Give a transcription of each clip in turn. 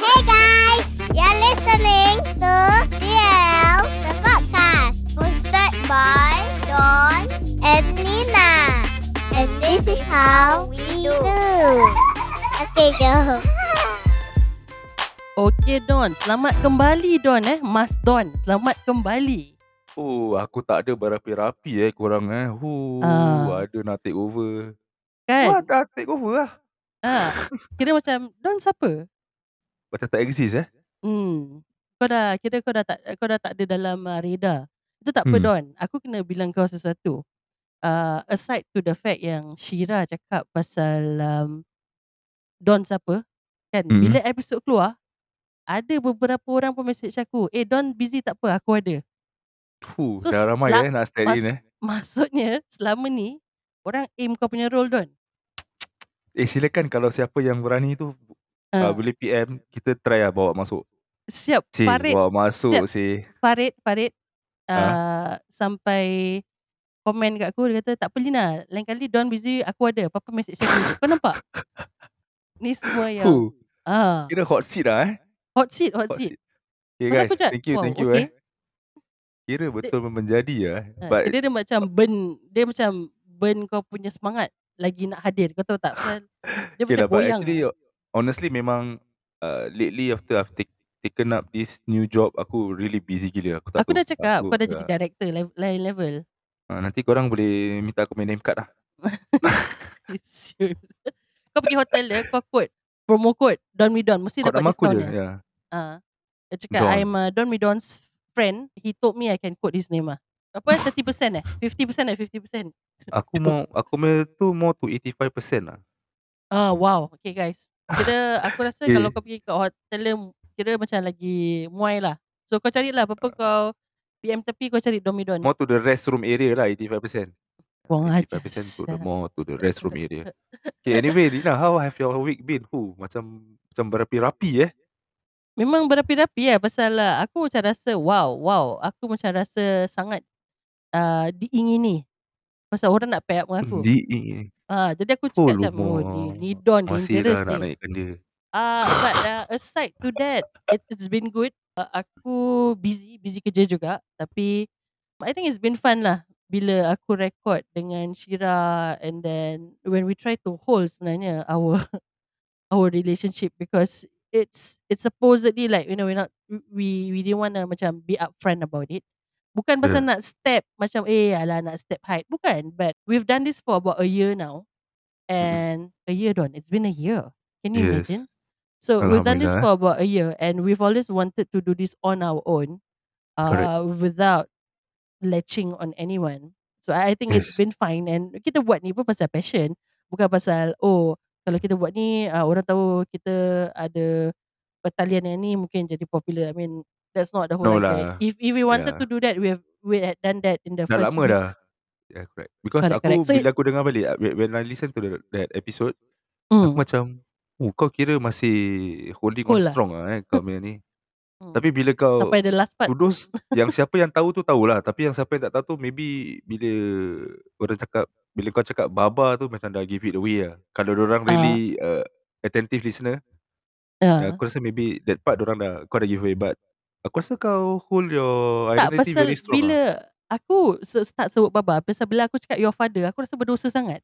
Hey guys, you're listening to DL the podcast hosted by Don and Lina. And this is how we do. Okay, jom. Okey Don, selamat kembali Don eh. Mas Don, selamat kembali. Oh, aku tak ada berapi-rapi eh korang eh. Hu, Ah. ada nak take over. Kan? Wah, dah take over lah. Ah, kira macam Don siapa? Macam tak exist eh. Hmm. Kau dah kira kau dah tak kau dah tak ada dalam uh, radar. Itu tak apa Hmm. Don. Aku kena bilang kau sesuatu. Uh, aside to the fact yang Shira cakap pasal um, Don siapa? Kan Hmm. bila episod keluar ada beberapa orang pun message aku, "Eh Don busy tak apa, aku ada." Hu, So, dah ramai sela- eh nak in mas- eh. Maksudnya selama ni orang aim kau punya role Don. Eh silakan kalau siapa yang berani tu Uh, uh, boleh PM, kita try lah bawa masuk. siap Cik, Farid bawa masuk siap. sih. Farid Farid uh, Ha? sampai komen kat aku dia kata tak apa Lina lain kali Don busy aku ada apa-apa message aku kau nampak ni semua yang Hu, ah kira hot seat lah eh. hot seat hot, Hot seat, seat. Okay guys, thank you, Wow, thank you okay. eh. Kira betul menjadi lah. Ha, But dia, dia macam burn dia macam burn kau punya semangat lagi nak hadir kau tahu tak Pasal dia Okay macam lah, but goyang actually honestly memang uh, lately after I've take, taken up this new job aku really busy gila aku tak aku tahu. dah cakap Aku, kau dah jadi uh, director lain level uh, nanti korang boleh minta aku main name card lah. Kau pergi hotel dia kau quote promo code Don Midon mesti Kau dapat nama aku diskaun je. dia. Ya. Ah, dia cakap Don. I'm uh, Don Midon's friend. He told me I can quote his name ah. Apa 30% eh? 50% eh 50%. Aku mau aku punya tu more to 85% lah. Ah wow. Okay guys. Kira aku rasa Okay. kalau kau pergi ke hotel dia kira macam lagi muai lah. So kau carilah apa-apa kau PM tepi kau cari Don Midon. More to the restroom area lah 85%. Buang aja. 85% to the more to the restroom area. Okay anyway Rina how have your week been? Hu, macam macam berapi-rapi eh. Memang berapi-rapi ya pasal uh, aku macam rasa wow wow aku macam rasa sangat uh, diingini pasal orang nak pair up dengan aku. Di Ah, jadi aku Oh, cakap macam oh, ni, ni Don ni interest lah nak ni. naikkan dia. Ah, but uh, aside to that, it, it's been good. Uh, aku busy, busy kerja juga. Tapi I think it's been fun lah bila aku record dengan Shira and then when we try to hold sebenarnya our our relationship because it's it's supposedly like you know we're not we we didn't want to macam be upfront about it. Bukan pasal nak step macam eh alah nak step height. Bukan. But we've done this for about a year now. And a year Don. It's been a year. Can you imagine? So we've done this for about a year and we've always wanted to do this on our own uh, without latching on anyone. So I think it's Yes. been fine and kita buat ni pun pasal passion. Bukan pasal oh kalau kita buat ni uh, orang tahu kita ada pertalian yang ni mungkin jadi popular. I mean that's not the whole No idea. lah. If if we wanted Yeah. to do that we have we had done that in the Dah first lama week. dah. Yeah, correct. Because Correct, aku correct. So bila aku dengar balik uh, when I listen to the, that episode, Hmm. aku macam oh kau kira masih holding on lah. strong ah eh kau punya ni. Hmm. Tapi bila kau Sampai the last part. Kudus yang siapa yang tahu tu tahulah tapi yang siapa yang tak tahu tu maybe bila orang cakap bila kau cakap baba tu macam dah give it away lah. Kalau orang Ah. really uh, attentive listener, Uh. aku rasa maybe that part orang dah kau dah give away but aku rasa kau hold your Tak identity pasal very strong. lah. bila aku se- start sebut baba pasal bila aku cakap your father aku rasa berdosa sangat.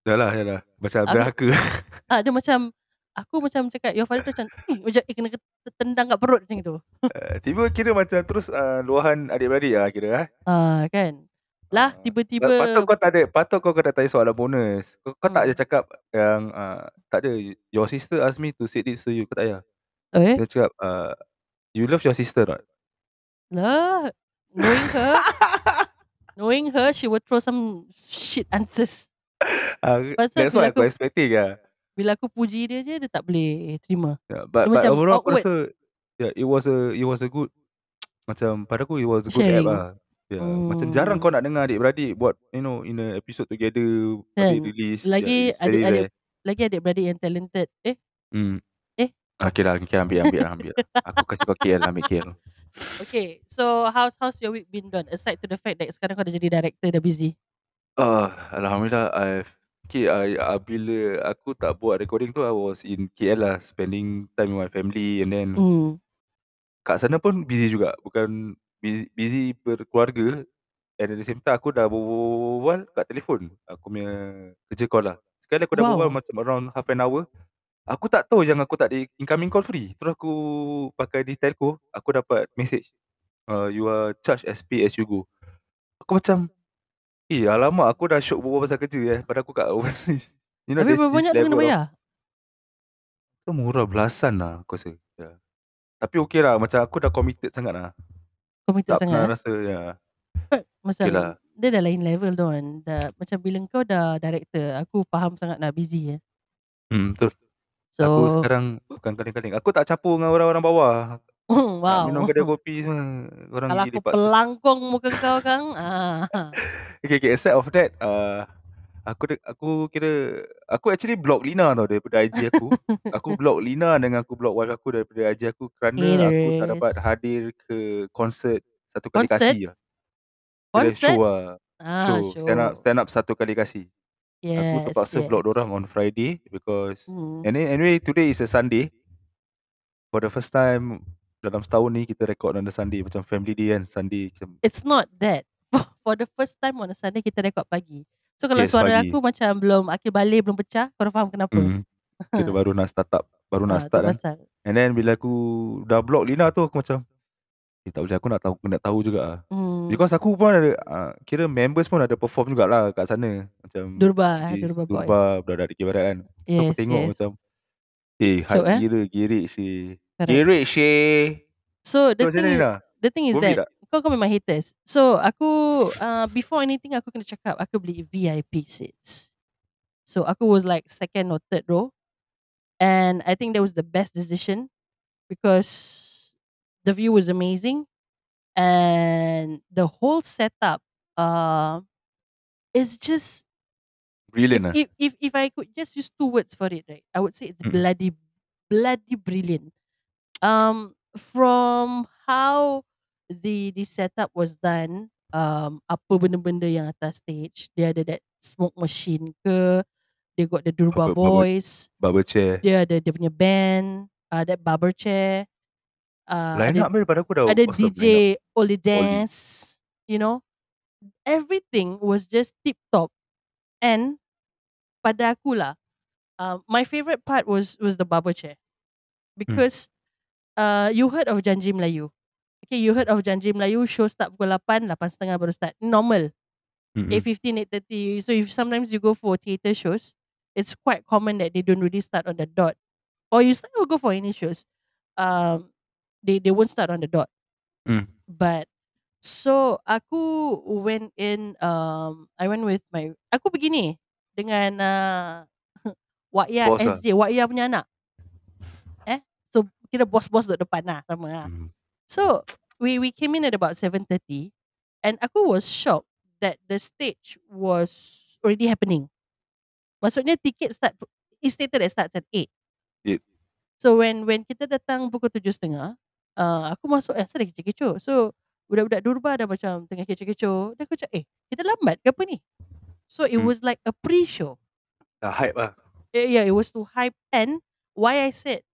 Dah lah, dah lah. Macam Aku- derhaka. Ah dia macam aku macam cakap your father tu macam eh, macam eh, kena tendang kat perut macam tu. Uh, tiba kira macam terus uh, luahan adik-beradik lah kira eh. Ah kan. Lah Ah. tiba-tiba Patut kau tak ada Patut kau kena tanya soalan bonus Kau, kau tak Hmm. je cakap Yang uh, Tak ada Your sister ask me to say this to you Kau tak payah eh Dia cakap uh, You love your sister not? lah knowing her knowing her she would throw some shit answers. Uh, Pasal that's what aku aku- expecting lah Bila aku puji dia je dia tak boleh terima. yeah, But, Dia but macam overall aku awkward. rasa yeah, It was a It was a good Macam pada aku It was a good Sharing. app lah Yeah, Macam Hmm. jarang kau nak dengar adik-beradik Buat You know In a episode together Kan. Habis release Lagi yeah, adik-adik rare. lagi adik-beradik yang talented. Eh Hmm. Okay lah okay, ambil ambil lah ambil Aku kasih kau KL ambil KL Okay, so how's how's your week been done? Aside to the fact that sekarang kau dah jadi director, dah busy. Uh, Alhamdulillah I've Okay, I, uh, bila aku tak buat recording tu, I was in KL lah, spending time with my family and then Hmm. kat sana pun busy juga. Bukan busy, busy berkeluarga and at the same time aku dah berbual kat telefon. Aku punya kerja call lah. Sekali aku dah berbual Wow. macam around half an hour. Aku tak tahu yang aku tak ada incoming call free. Terus aku pakai di telco, aku dapat message. Uh, you are charged as pay as you go. Aku macam, eh alamak aku dah syok berbual pasal kerja eh. Padahal aku kat overseas. You know, there's berapa banyak tu kena bayar? Tu murah belasan lah aku rasa. Ya. Tapi okey lah macam aku dah committed sangat lah. Committed Tak sangat eh? rasa ya. But Macam Okey lah. dia dah lain level tu kan. Dah, macam bila kau dah director, aku faham sangat nak busy eh. Hmm, betul. So, Aku sekarang bukan kaling-kaling. Aku tak campur dengan orang-orang bawah. Nak minum wow. kedai kopi semua. Orang Kalau aku lipat tu. pelangkong muka kau kang, ah. Okay, okay. Aside of that, uh, aku de- aku kira aku actually block Lina tau daripada IG aku. aku block Lina dengan aku block wife aku daripada IG aku kerana aku tak dapat Haters. hadir ke konsert satu kali Konsert? kasih lah. Kira Konsert? show lah. Ah, Show, stand up show. stand up satu kali kasih. Aku Yes, terpaksa block yes. orang on Friday because Hmm. and then anyway today is a Sunday. For the first time dalam setahun ni kita record on the Sunday macam family day kan Sunday macam It's not that. For the first time on a Sunday kita record pagi. So kalau yes suara pagi. aku macam belum akhir balik belum pecah, kau faham kenapa? Hmm. Kita baru nak start up, baru nak Ah, tu start kan. pasal. And then bila aku dah block Lina tu aku macam eh tak boleh aku nak tahu aku nak tahu juga ah. Hmm. Because aku pun ada uh, kira members pun ada perform jugalah kat sana. Macam Durba, eh, Is Durba Boys. Durba budak-budak di Barat kan. So aku Yes, tengok yes. macam eh Syok hype eh? gila gerik sih. Correct. Gerik sih. So the So thing is, the thing is Worth it that tak? kau kau memang haters. So aku uh, before anything aku kena cakap aku beli VIP seats. So aku was like second or third row. And I think that was the best decision because the view was amazing and the whole setup uh is just Brilliant lah. if if if I could just use two words for it, right? I would say it's Mm. bloody bloody brilliant. Um from how the the setup was done, um apa benda-benda yang atas stage, dia ada that smoke machine ke, dia got the Durba Bubble, bubble, Boys, bubble chair. dia ada dia punya band, uh, that barber chair, uh, Line ada up daripada aku dah ada. DJ Oli Oli. Dance, you know, everything was just tip top. And pada aku lah, uh, my favorite part was was the barber chair Hmm. because uh, you heard of Janji Melayu. Okay, you heard of Janji Melayu show start pukul 8, 8.30 baru start. Normal. Mm-mm. 8.15, 8.30. So if sometimes you go for theatre shows, it's quite common that they don't really start on the dot. Or you still go for any shows. Um, they they won't start on the dot. Mm. But so aku went in um I went with my aku begini dengan uh, Wakya Boss lah. SJ, Wakya punya anak. Eh? So kira bos-bos duduk depan lah sama lah. Mm. So we we came in at about 7.30 and aku was shocked that the stage was already happening. Maksudnya tiket start it stated that starts at 8. Eight. So when when kita datang pukul 7.30, uh, aku masuk eh asal dah kecoh-kecoh. So budak-budak Durba dah macam tengah kecoh-kecoh. Dan aku cakap, eh kita lambat ke apa ni? So it Hmm. was like a pre-show. Dah hype lah. Eh, yeah, it was to hype and why I said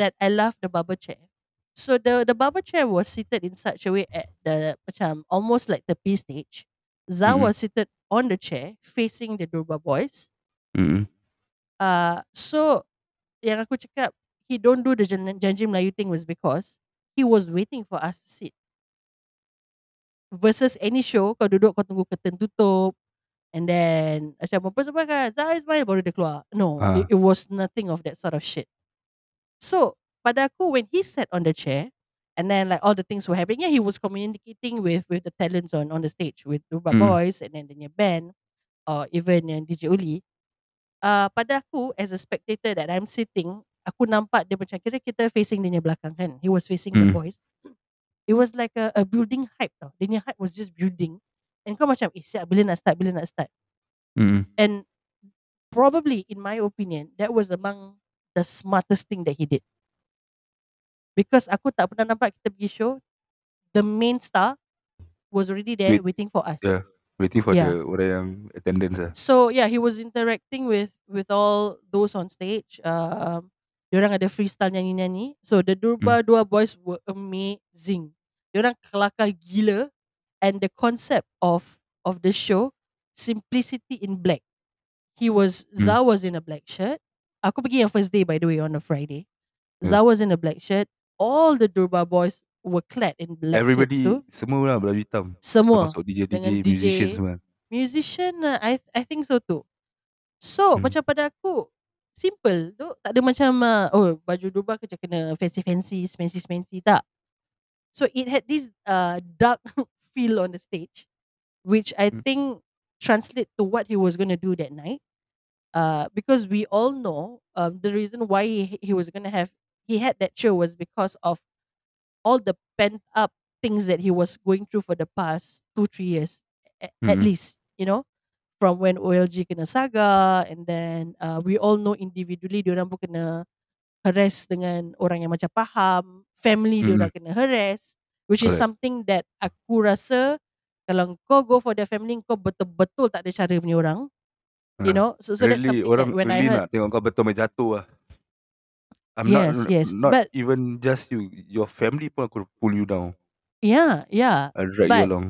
that I love the barber chair. So the the barber chair was seated in such a way at the macam almost like the P stage. Za Mm-mm. was seated on the chair facing the Durba boys. Mm-mm. Uh, so yang aku cakap he don't do the jan- janji Melayu thing was because he was waiting for us to sit. Versus any show kau duduk kau tunggu curtain tutup and then macam mempersembahkan Zah Ismail baru dia keluar. No, Ah. it, it was nothing of that sort of shit. So pada aku when he sat on the chair and then like all the things were happening, yeah, he was communicating with with the talents on on the stage with Durba Mm. Boys and then the punya band or even yang DJ Uli. Uh, pada aku as a spectator that I'm sitting, aku nampak dia macam kira kita facing dia belakang kan. He was facing the Mm. boys. It was like a, a building hype tau. Dia punya hype was just building. And kau macam, eh siap bila nak start, bila nak start. Mm-mm. And probably in my opinion, that was among the smartest thing that he did. Because aku tak pernah nampak kita pergi show, the main star was already there Wait, waiting for us. yeah. Waiting for Yeah. the orang yang attendance lah. So yeah, he was interacting with with all those on stage. Um, diorang ada freestyle nyanyi-nyanyi. So the Durba Dua boys were amazing. Diorang kelakar gila. And the concept of of the show, simplicity in black. He was Hmm. Za was in a black shirt. Aku pergi yang first day by the way on a Friday. Yeah. Za was in a black shirt. All the Durba boys were clad in black Everybody shirts semua lah baju hitam. Semua. Termasuk DJ, DJ. musician semua. Musician uh, I I think so too. So Hmm. macam pada aku simple tu tak ada macam uh, oh baju Dubai kerja kena fancy fancy fancy fancy tak. So it had this uh, dark feel on the stage which I Hmm. think translate to what he was going to do that night. Uh, because we all know um, the reason why he, he was going to have he had that show was because of all the pent up things that he was going through for the past two three years a- at Mm-mm. least you know from when OLG kena saga and then uh, we all know individually diorang pun kena harass dengan orang yang macam faham family Mm-mm. diorang kena harass which is Correct. something that aku rasa kalau kau go for the family kau betul-betul tak ada cara punya orang you Ah, know so so that's really something orang that when I really heard nak tengok kau betul main jatuh lah. I'm Yes, not yes, not but- even just you. Your family pun aku pull you down. yeah yeah I drag But- you along.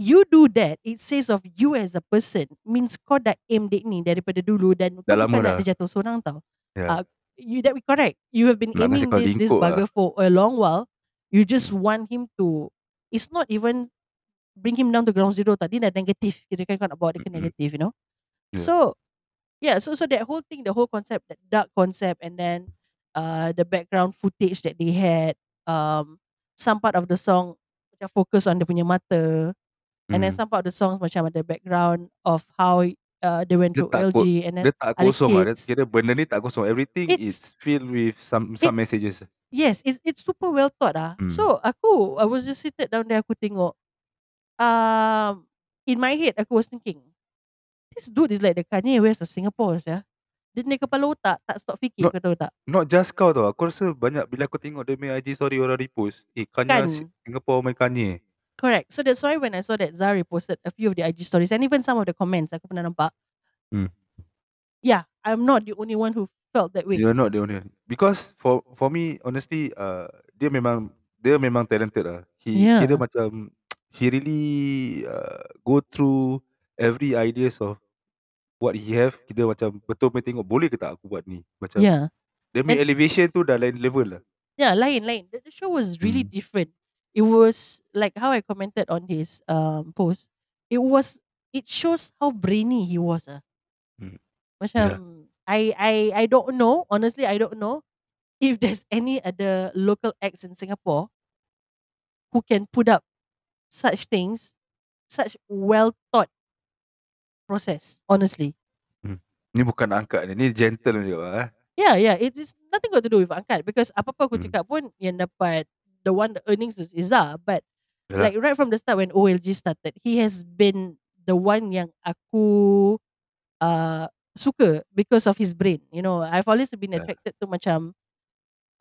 You do that, it says of you as a person. Means kau dah aim date ni daripada dulu dan kau bukan nak dah. dia jatuh seorang tau. Yeah. Uh, you that we correct. You have been aiming this, this lingkup lah. bugger for a long while. You just want him to. It's not even bring him down to ground zero tadi dah negatif. Kira kan kau nak bawa dia ke negatif, you know. Yeah. So yeah, so so that whole thing, the whole concept, that dark concept, and then uh the background footage that they had, um, some part of the song macam focus on dia punya mata. And then Hmm. some part of the songs macam ada background of how uh, they went Dia to tak LG and then Dia tak kosong lah. Dia kira benda ni tak kosong. Everything It's- is filled with some some messages. yes, it's it's super well thought ah. Hmm. So aku I was just seated down there aku tengok um in my head aku was thinking this dude is like the Kanye West of Singapore ya. Dia ni kepala otak tak stop fikir No. kau tahu tak? Not just kau tau. Aku rasa banyak bila aku tengok dia punya IG story orang repost. Eh, Kanye Kan. Si- Singapore main Kanye. Correct. So that's why when I saw that Zari posted a few of the IG stories and even some of the comments aku pernah nampak. Hmm. Yeah, I'm not the only one who felt that way. You're not the only one. Because for for me, honestly, uh, dia memang dia memang talented lah. He Yeah. kira macam he really uh, go through every ideas of what he have. Kita macam betul main tengok boleh ke tak aku buat ni. Macam Yeah. dia punya elevation tu dah lain level lah. Yeah, lain lain. The, the show was really Hmm. different. It was like how I commented on his um post. It was it shows how brainy he was. Ah. Hmm. Macam I I I don't know. Honestly, I don't know if there's any other local acts in Singapore who can put up such things, such well thought process. Honestly, Ni bukan angkat ni. Ni gentle je lah. Eh. yeah, yeah. It is nothing got to do with angkat because apa-apa aku Hmm. cakap pun yang dapat the one the earnings is Izzah, but Yalah. like right from the start when OLG started, he has been the one yang aku uh, suka because of his brain. You know, I've always been Yeah. attracted to macam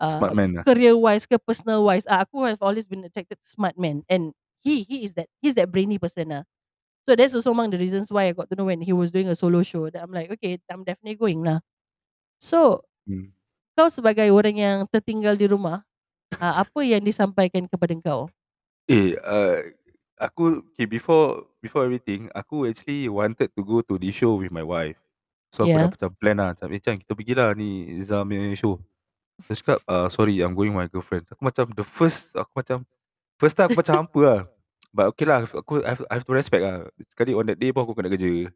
Smart uh, man lah. career wise ke personal wise. Uh, aku have always been attracted to smart men, and he he is that he's that brainy person. Uh. So that's also among the reasons why I got to know when he was doing a solo show that I'm like, okay, I'm definitely going lah. So Hmm. kau sebagai orang yang tertinggal di rumah, uh, apa yang disampaikan kepada kau? Eh, uh, aku okay before before everything, aku actually wanted to go to this show with my wife. So aku Yeah. dah macam plan lah, macam eh Chan kita pergilah ni Zam punya show. Terus cakap, uh, sorry I'm going with my girlfriend. Aku macam the first, aku macam first time aku macam hampa lah. But okay lah, aku I have, I have to respect lah. Sekali on that day pun aku kena kerja.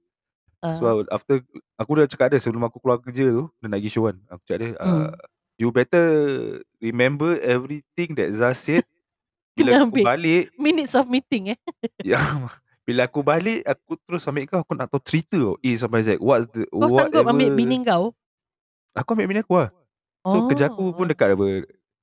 Uh, So after aku dah cakap dia sebelum aku keluar kerja tu, dia nak pergi show kan. Aku cakap dia, uh. You better remember everything that Zah said. Bila Kena aku ambil. balik, minutes of meeting eh. Ya, bila aku balik aku terus ambil kau aku nak tahu cerita tau. A sampai Z. What's the Kau sanggup ambil whatever- bini kau? Aku ambil bini aku lah. So kerja aku pun Oh. dekat apa.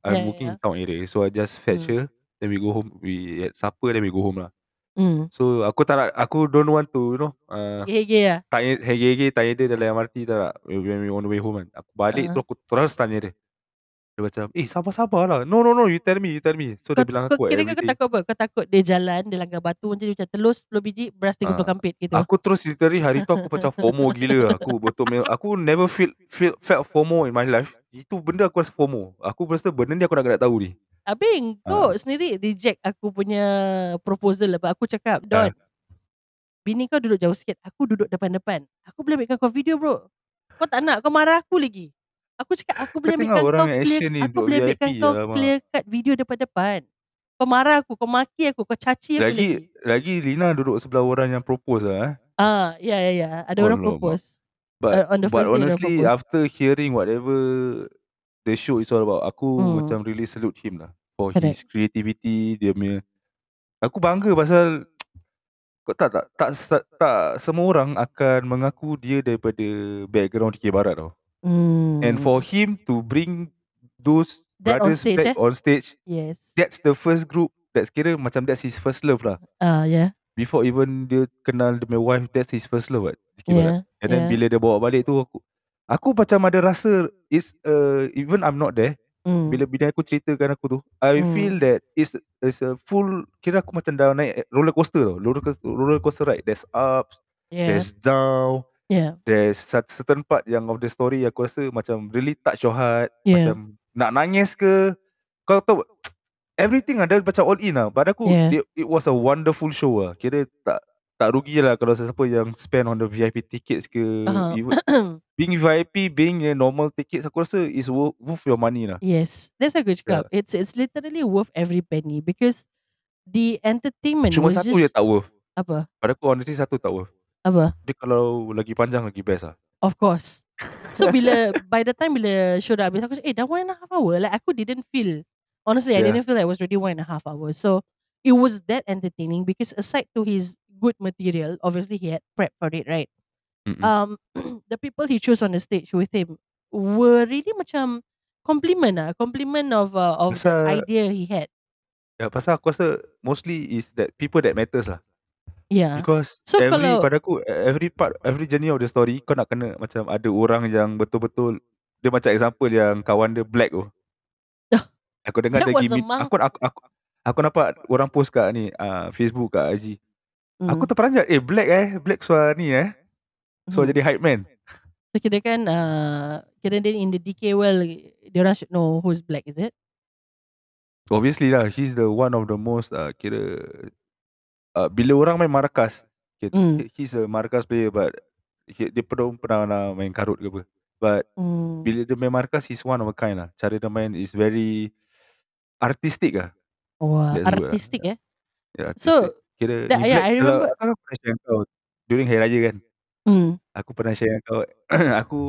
I'm Yeah, working yeah. in town area. So I just fetch Hmm. her. Then we go home. We had supper then we go home lah. Hmm. So aku tak nak, aku don't want to you know. Uh, Hege lah. tanya, hege-hege tanya dia dalam MRT tak nak. When we on the way home kan. Aku balik Ah. tu aku terus tanya dia. Dia macam, "Eh sabar-sabar lah. No no no you tell me you tell me." So Kau dia bilang kau aku kira kau everything. takut apa? Kau takut dia jalan, dia langgar batu macam ni macam telus 10 biji beras 30 Ah, kampit gitu? Aku terus literally hari tu aku macam FOMO gila. Aku betul punya aku never feel feel felt FOMO in my life. Itu benda aku rasa FOMO. Aku rasa benda ni aku nak nak tahu ni. Habis kau Ah. sendiri reject aku punya proposal lepas aku cakap, Ah. "Don, bini kau duduk jauh sikit, aku duduk depan-depan. Aku boleh ambilkan kau video bro. Kau tak nak, kau marah aku lagi." Aku cakap aku Kau boleh tengok ambilkan orang kau yang clear, action ni aku duduk boleh ambilkan VIP, kau alamak. clear cut video depan-depan. Kau marah aku, kau maki aku, kau caci aku lagi. Lagi lagi Lina duduk sebelah orang yang propose lah eh. Ah, ya ya ya, ada orang Alamak. propose. But Uh, on the but first day honestly propose. after hearing whatever the show is all about, aku Hmm. macam really salute him lah for Correct. his creativity, dia punya Aku bangga pasal kau tak tak tak tak, tak semua orang akan mengaku dia daripada background dikir barat tau. Hmm. And for him to bring those That on brothers stage, back eh? on stage, Yes. that's the first group that's kira macam that's his first love lah. Ah, yeah. Before even dia kenal dia punya wife, that's his first love barat. Yeah. And then yeah. bila dia bawa balik tu aku aku macam ada rasa is uh, even I'm not there Hmm. bila bini aku ceritakan aku tu I Hmm. feel that it's it's a full kira aku macam dah naik roller coaster tau roller coaster, roller coaster ride there's ups Yeah. there's down Yeah. there's cer- certain part yang of the story aku rasa macam really touch your heart Yeah. macam nak nangis ke kau tahu everything ada macam all in lah pada aku Yeah. it, it was a wonderful show lah kira tak tak rugi lah kalau sesiapa yang spend on the VIP tickets ke Uh-huh. even being VIP being a normal tickets aku rasa is worth, worth your money lah Yes, that's a good cakap. It's it's literally worth every penny because the entertainment cuma was satu just je tak worth apa pada aku honestly satu tak worth apa. dia kalau lagi panjang lagi best lah Of course. So bila by the time bila show dah habis aku eh dah one and a half hour. Like aku didn't feel honestly I Yeah. didn't feel like it was already one and a half hours. So it was that entertaining because aside to his good material, obviously he had prep for it, right? Mm-mm. Um, the people he chose on the stage with him were really macam compliment ah, compliment of uh, of the Pasal- idea he had. ya pasal aku rasa mostly is that people that matters lah Yeah. Because So every kalau- pada aku every part every journey of the story kau nak kena macam ada orang yang betul-betul dia macam example yang kawan dia black tu. Aku dengar That dia was pergi a meet, monk. aku, aku aku aku nampak orang post kat ni uh, Facebook kat IG. Aku Mm. terperanjat eh black eh black suara ni eh. So Mhm. jadi hype man. So kira kan uh, kira dia in the DK well dia orang should know who's black is it? Obviously lah he's the one of the most uh, kira uh, bila orang main markas kira, Mm. he's a markas player but he, dia pernah pernah nak main karut ke apa. But Hmm. bila dia main markas he's one of a kind lah. Cara dia main is very artistic lah. Wah, That's lah. artistic eh. Ya, So, artistic. kira that- yeah, I kalau remember- aku pernah share dengan kau during hari raya kan. Hmm. Aku pernah share dengan kau aku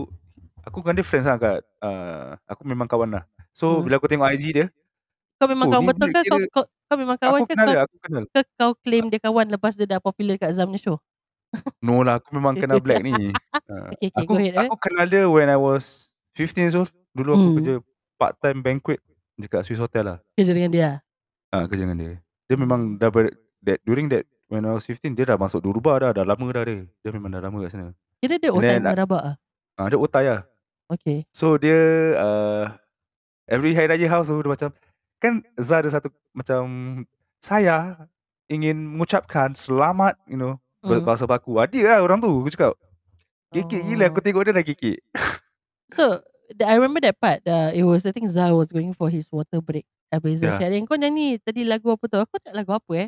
aku dengan dia friends lah kat uh, aku memang kawan lah. So Hmm. bila aku tengok IG dia, Kau memang Oh, kawan ni betul ke kau, kira- kau kau memang kawan aku ke kenal kau, dia, aku kenal. ke kau claim dia kawan lepas dia dah popular kat Zamnya show? No lah, aku memang kenal Black ni. Uh, Okay, okay, aku go ahead, eh. aku kenal dia when I was 15 years old. Dulu aku Hmm. kerja part time banquet dekat Swiss Hotel lah. Kerja dengan dia. Ah, kerja dengan dia. Dia memang dah ber, that during that when I was 15 dia dah masuk Duruba dah, dah lama dah dia. Dia memang dah lama kat sana. Kira dia otai then, merabak ah. Ah, dia otai lah. Okay. So dia uh, every hari raya house tu dia macam kan Zah ada satu macam saya ingin mengucapkan selamat you know hmm. bahasa baku. Ah, dia lah orang tu aku cakap. Kekek gila aku Oh. tengok dia dah kekek. So, the, I remember that part. Uh, it was, I think Zah was going for his water break. Habis Yeah. sharing, kau nyanyi tadi lagu apa tu? Aku tak lagu apa eh?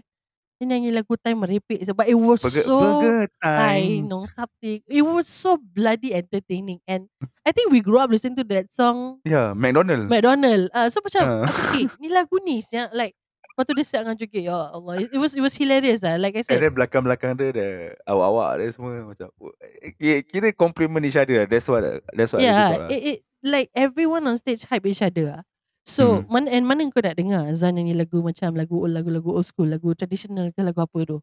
Dia nyanyi lagu Time Merepek. But it was Burger, so... burger I time. know something. It was so bloody entertaining. And I think we grew up listening to that song Ya, McDonald. McDonald. Uh, so macam, Ah. aku fikir, ni lagu ni siap. Like, lepas tu dia siap dengan joget. Ya Allah. It, was it was hilarious lah. Like I And said. then belakang-belakang dia ada awak-awak dia semua macam oh, eh, kira, kira compliment each other. lah. That's what that's what I yeah, thought lah. it, it, like everyone on stage hype each other. lah. So, Hmm. mana and mana kau nak dengar Zan nyanyi lagu macam lagu old, lagu-lagu old school, lagu traditional ke lagu apa tu.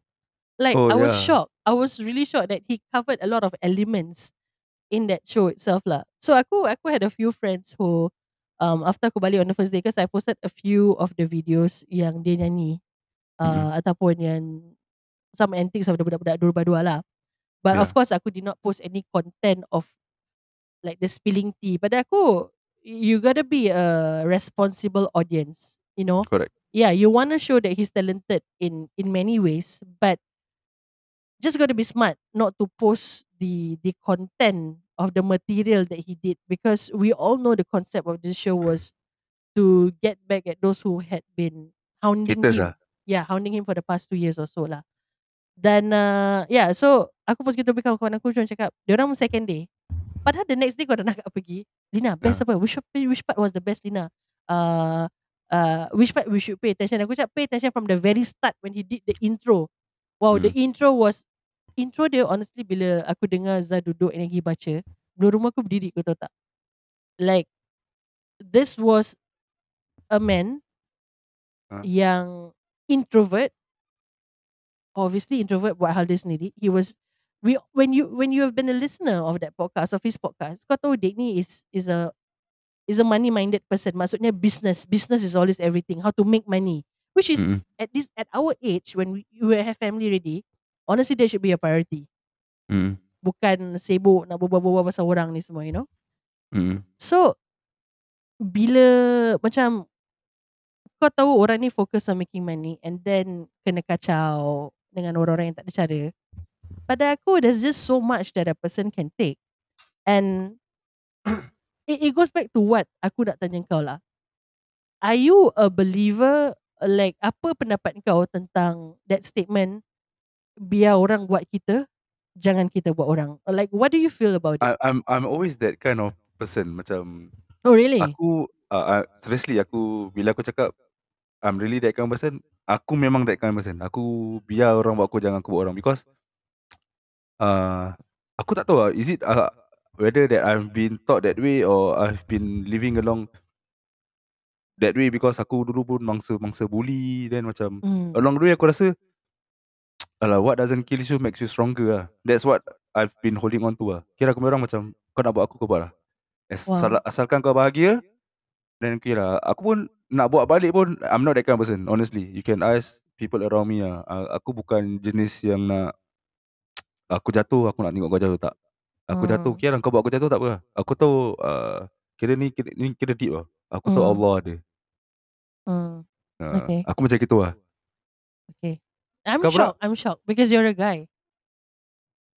Like, Oh, I was yeah. shocked. I was really shocked that he covered a lot of elements in that show itself lah. So, aku aku had a few friends who, um, after aku balik on the first day, because I posted a few of the videos yang dia nyanyi. Uh, Ataupun yang some antics of the budak-budak Durba dua lah. But of Yeah. course, aku did not post any content of like the spilling tea. Pada aku, you gotta be a responsible audience. You know, Correct. yeah, you wanna show that he's talented in in many ways, but just gotta be smart not to post the the content of the material that he did because we all know the concept of this show was to get back at those who had been hounding Haters him. lah. Yeah, hounding him for the past two years or so lah. Dan uh, yeah, so aku pas kita pergi kawan-kawan aku cuma cakap, dia orang second day. Padahal the next day kau dah nak pergi. Lina, best apa? Which, which part was the best, Lina? Uh, uh, which part we should pay attention? Aku cakap pay attention from the very start when he did the intro. Wow, the intro was intro dia honestly bila aku dengar Zah duduk and lagi baca, belum rumah aku berdiri kau tahu tak? Like this was a man Huh? yang introvert obviously introvert buat hal dia sendiri he was we when you when you have been a listener of that podcast of his podcast kau tahu Dick ni is is a is a money minded person maksudnya business business is always everything how to make money which is Mm-mm. at this at our age when we, you have family ready honestly that should be a priority Mm. bukan sibuk nak berbual-bual pasal orang ni semua you know Mm. So bila macam kau tahu orang ni fokus on making money and then kena kacau dengan orang-orang yang tak ada cara. Pada aku there's just so much that a person can take. And it, it goes back to what aku nak tanya kau lah. Are you a believer like apa pendapat kau tentang that statement biar orang buat kita jangan kita buat orang. Like what do you feel about it? I, I'm I'm always that kind of person macam oh really? aku uh, uh, seriously aku bila aku cakap I'm really that kind of person aku memang that kind of person aku biar orang buat aku jangan aku buat orang because uh, aku tak tahu lah is it uh, whether that I've been taught that way or I've been living along that way because aku dulu pun mangsa-mangsa bully then macam Hmm. along the way aku rasa Alah, what doesn't kill you makes you stronger lah. That's what I've been holding on to lah. Kira aku orang macam, kau nak buat aku, kau buat lah. Asal, Wow. asalkan kau bahagia, then kira aku pun nak buat balik pun, I'm not that kind of person, honestly. You can ask people around me lah. Aku bukan jenis yang nak, aku jatuh, aku nak tengok kau jatuh, tak. Aku jatuh, Hmm. kira kau buat aku jatuh, tak apa. Aku tahu, uh, kira ni, kira, ni kira deep lah. Aku tahu Hmm. Allah ada. Hmm. Uh, Okay. Aku macam gitu lah. Okay. I'm Kau pula? shocked. I'm shocked because you're a guy.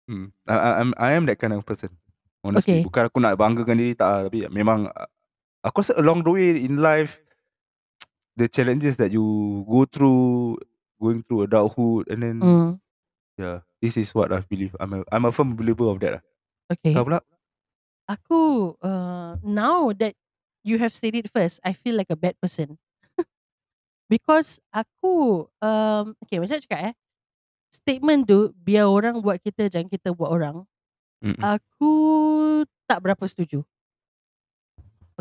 Hmm. I, I, I'm, I am that kind of person. Honestly. Okay. Bukan aku nak banggakan diri tak Tapi memang uh, Aku rasa along the way in life The challenges that you go through Going through adulthood And then Hmm. Yeah This is what I believe I'm a, I'm a firm believer of that lah. Okay. Kau pula? Aku uh, now that you have said it first, I feel like a bad person. because aku um okay macam cakap eh statement tu biar orang buat kita jangan kita buat orang. Mm-mm. Aku tak berapa setuju.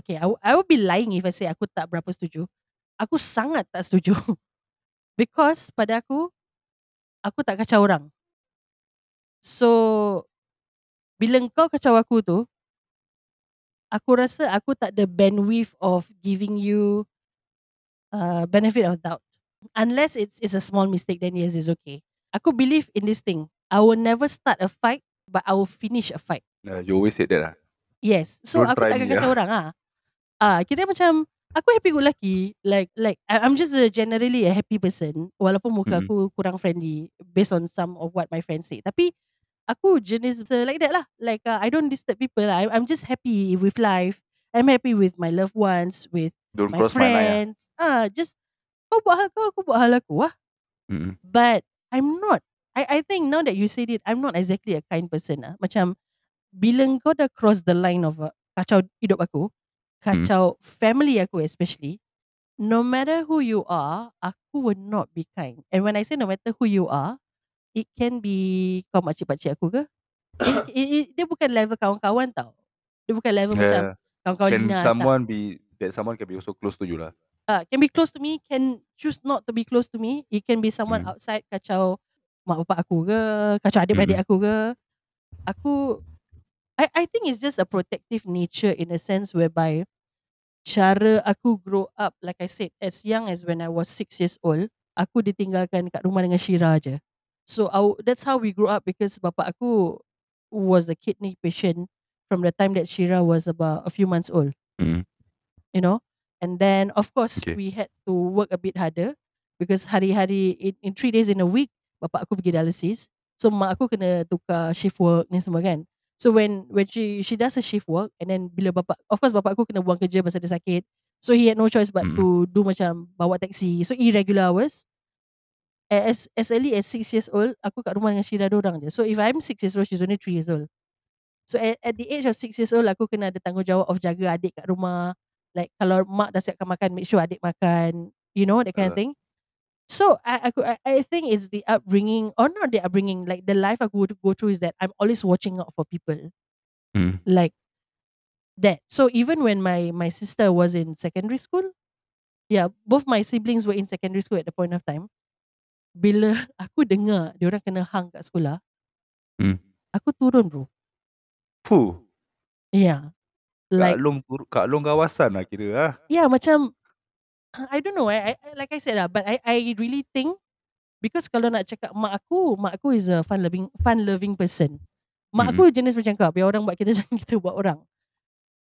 Okay, I, w- I would be lying if I say aku tak berapa setuju. Aku sangat tak setuju. Because pada aku, aku tak kacau orang. So, bila kau kacau aku tu, aku rasa aku tak ada bandwidth of giving you uh, benefit of doubt. Unless it's it's a small mistake, then yes, it's okay. Aku believe in this thing. I will never start a fight, but I will finish a fight. Uh, you always said that lah. Yes. So Don't aku takkan kata ah. orang ah. Ah, kira macam aku happy go lucky. Like like I'm just a generally a happy person walaupun muka Mm-mm. aku kurang friendly based on some of what my friends say. Tapi aku jenis like that lah. Like uh, I don't disturb people. I I'm just happy with life. I'm happy with my loved ones, with Don't my my lah. friends. Ah, just kau buat hal kau, aku buat hal aku lah. Mm-mm. But I'm not. I I think now that you said it, I'm not exactly a kind person lah. Macam bila kau dah cross the line of uh, kacau hidup aku, kacau family aku especially, no matter who you are, aku will not be kind. And when I say no matter who you are, it can be kau makcik-pakcik aku ke? It, it, it, dia bukan level kawan-kawan tau. Dia bukan level macam Yeah. kawan-kawan Can Lina tak. someone be That someone can be also close to you lah. uh, can be close to me, can choose not to be close to me. It can be someone Hmm. outside kacau mak bapak aku ke, kacau adik-beradik aku ke. Aku I I think it's just a protective nature in a sense whereby cara aku grow up like I said as young as when I was six years old, aku ditinggalkan kat rumah dengan Shira je. So our, that's how we grew up because bapak aku was a kidney patient from the time that Shira was about a few months old. Mm. you know. And then of course Okay. we had to work a bit harder because hari-hari in, in three days in a week bapak aku pergi dialysis. So mak aku kena tukar shift work ni semua kan. So when when she she does a shift work and then bila bapak of course bapak aku kena buang kerja pasal dia sakit. So he had no choice but Mm. to do macam bawa taxi. So irregular hours. As as early as six years old, aku kat rumah dengan Syira dorang je. So if I'm six years old, she's only three years old. So at, at the age of six years old, aku kena ada tanggungjawab of jaga adik kat rumah. Like kalau mak dah siapkan makan, make sure adik makan. You know, that kind of Uh. thing. So I I, I think it's the upbringing or not the upbringing, like the life I go to go through is that I'm always watching out for people. Mm. Like that. So even when my my sister was in secondary school, yeah, both my siblings were in secondary school at the point of time. Bila aku dengar dia orang kena hang kat sekolah, Hmm. aku turun bro. Fuh. Yeah. Kat Like long tur- kat long kawasan lah kira ah. yeah, macam I don't know. I, I I- like I said lah, but I I really think because kalau nak cakap mak aku, mak aku is a fun loving fun loving person. Mak Mm-mm. aku jenis macam kau, biar orang buat kita jangan kita buat orang.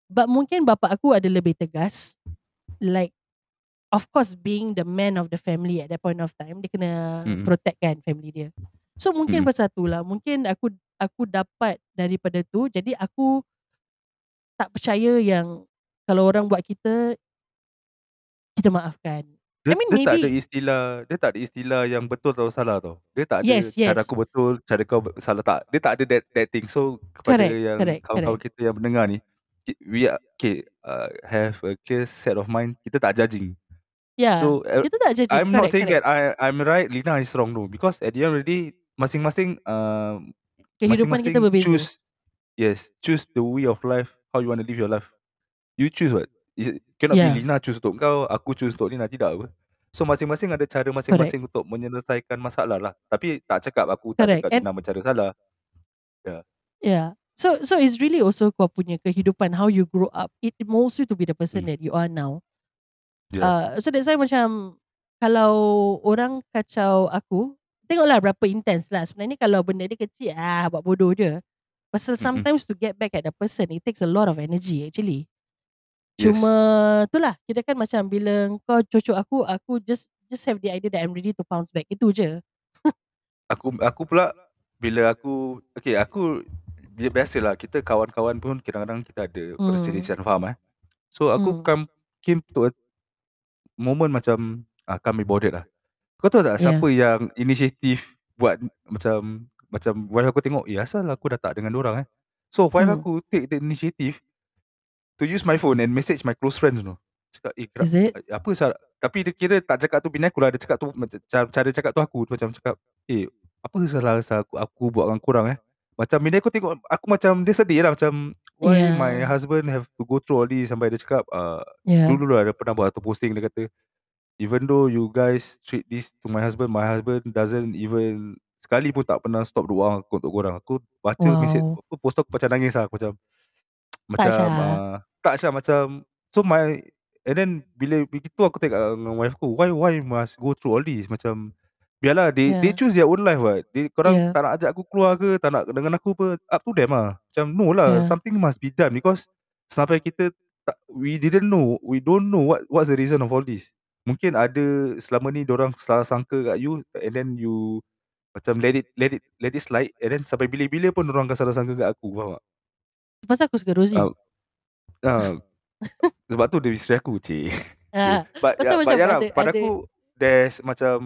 But mungkin bapak aku ada lebih tegas. Like of course being the man of the family at that point of time, dia kena Mm-mm. protect kan family dia. So mungkin Mm-mm. pasal tu lah, mungkin aku aku dapat daripada tu, jadi aku tak percaya yang kalau orang buat kita kita maafkan. Dia, I mean, dia tak ada maybe- istilah dia tak ada istilah yang betul atau salah tau. Dia tak ada Yes, cara yes. aku betul, cara kau salah tak. Dia tak ada that, that thing. So kepada Correct, yang correct, kawan-kawan kita yang mendengar ni, we are, okay, uh, have a clear set of mind. Kita tak judging. Yeah. So uh, kita tak judging. I'm not correct, saying correct. that I I'm right, Lina is wrong no. Because at the end of the day, masing-masing uh, kehidupan kita masing-masing berbeza. choose yes, choose the way of life, how you want to live your life. You choose what? Is it, cannot Yeah. be Lina choose untuk kau, aku choose untuk Lina tidak apa. So masing-masing ada cara masing-masing untuk menyelesaikan masalah lah. Tapi tak cakap aku tak Correct. cakap And- Lina bercara salah. Yeah. So so it's really also kau punya kehidupan how you grow up. It molds you to be the person Hmm. that you are now. Yeah. Uh, so that's why macam kalau orang kacau aku, tengoklah berapa intense lah. Sebenarnya kalau benda dia kecil, ah buat bodoh je. Pasal sometimes to get back at the person, it takes a lot of energy actually. Yes. Cuma itulah, kita kan macam bila kau cocok aku, aku just just have the idea that I'm ready to bounce back. Itu je. Aku aku pula bila aku okay aku bi- biasalah kita kawan-kawan pun kadang-kadang kita ada Hmm. perselisihan faham eh. So aku Hmm. come came to a moment macam ah can't be bothered lah. Kau tahu tak Yeah. siapa yang inisiatif buat macam macam wife aku tengok, eh asal aku dah tak dengan orang eh. So wife Hmm. aku take the initiative to use my phone and message my close friends tu. Cakap eh Is it? apa salah tapi dia kira tak cakap tu bini aku lah dia cakap tu cara, cara cakap tu aku macam cakap eh apa salah salah aku, aku buat dengan korang eh macam bini aku tengok aku macam dia sedih lah macam why Yeah. my husband have to go through all this sampai dia cakap uh, Yeah. dulu lah dia pernah buat satu posting dia kata even though you guys treat this to my husband my husband doesn't even sekali pun tak pernah stop doa aku untuk korang aku baca Wow. message aku post aku macam nangis lah aku macam macam Syah. uh, tak Syah macam so my and then bila begitu aku tengok dengan wife aku why why must go through all this macam biarlah they Yeah. they choose their own life what they, korang Yeah. tak nak ajak aku keluar ke tak nak dengan aku apa up to them lah macam no lah Yeah. something must be done because sampai kita tak, we didn't know we don't know what what's the reason of all this mungkin ada selama ni orang salah sangka kat you and then you macam let it let it let it slide and then sampai bila-bila pun orang akan salah sangka kat aku faham tak Pasal aku suka Rosie. Ah, Ah, sebab tu dia isteri aku cik. Ah, But, Lepas tu ya, but macam ya lah, ada- pada ada- aku there's macam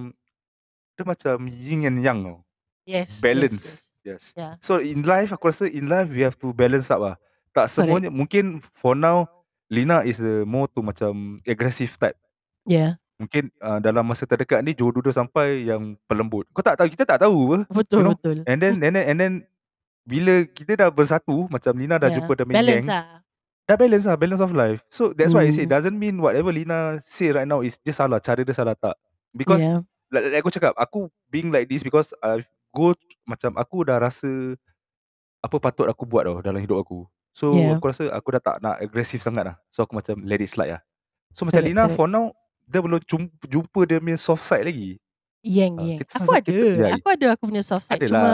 dia macam yin and yang tau. yes. Balance. Yes, yes. Yes. Yeah. So in life aku rasa in life we have to balance up lah. Tak semuanya mungkin for now Lina is the more to macam aggressive type. Yeah. Mungkin uh, dalam masa terdekat ni jodoh dia sampai yang pelembut. Kau tak tahu kita tak tahu apa. Betul, You know, betul. And then and then and then bila kita dah bersatu macam Lina dah Yeah. jumpa the main Balance gang lah. dah balance lah balance of life so that's why I say Hmm. doesn't mean whatever Lina say right now is dia salah cara dia salah tak because yeah. Like, like aku cakap aku being like this because I go macam aku dah rasa apa patut aku buat tau dalam hidup aku so Yeah. aku rasa aku dah tak nak aggressive sangat lah so aku macam let it slide lah so macam Lina correct. for now dia belum jumpa, dia punya soft side lagi Yang, Ah, yang. kita- Aku ada. kita- ya, Aku ada aku punya soft side. ada Cuma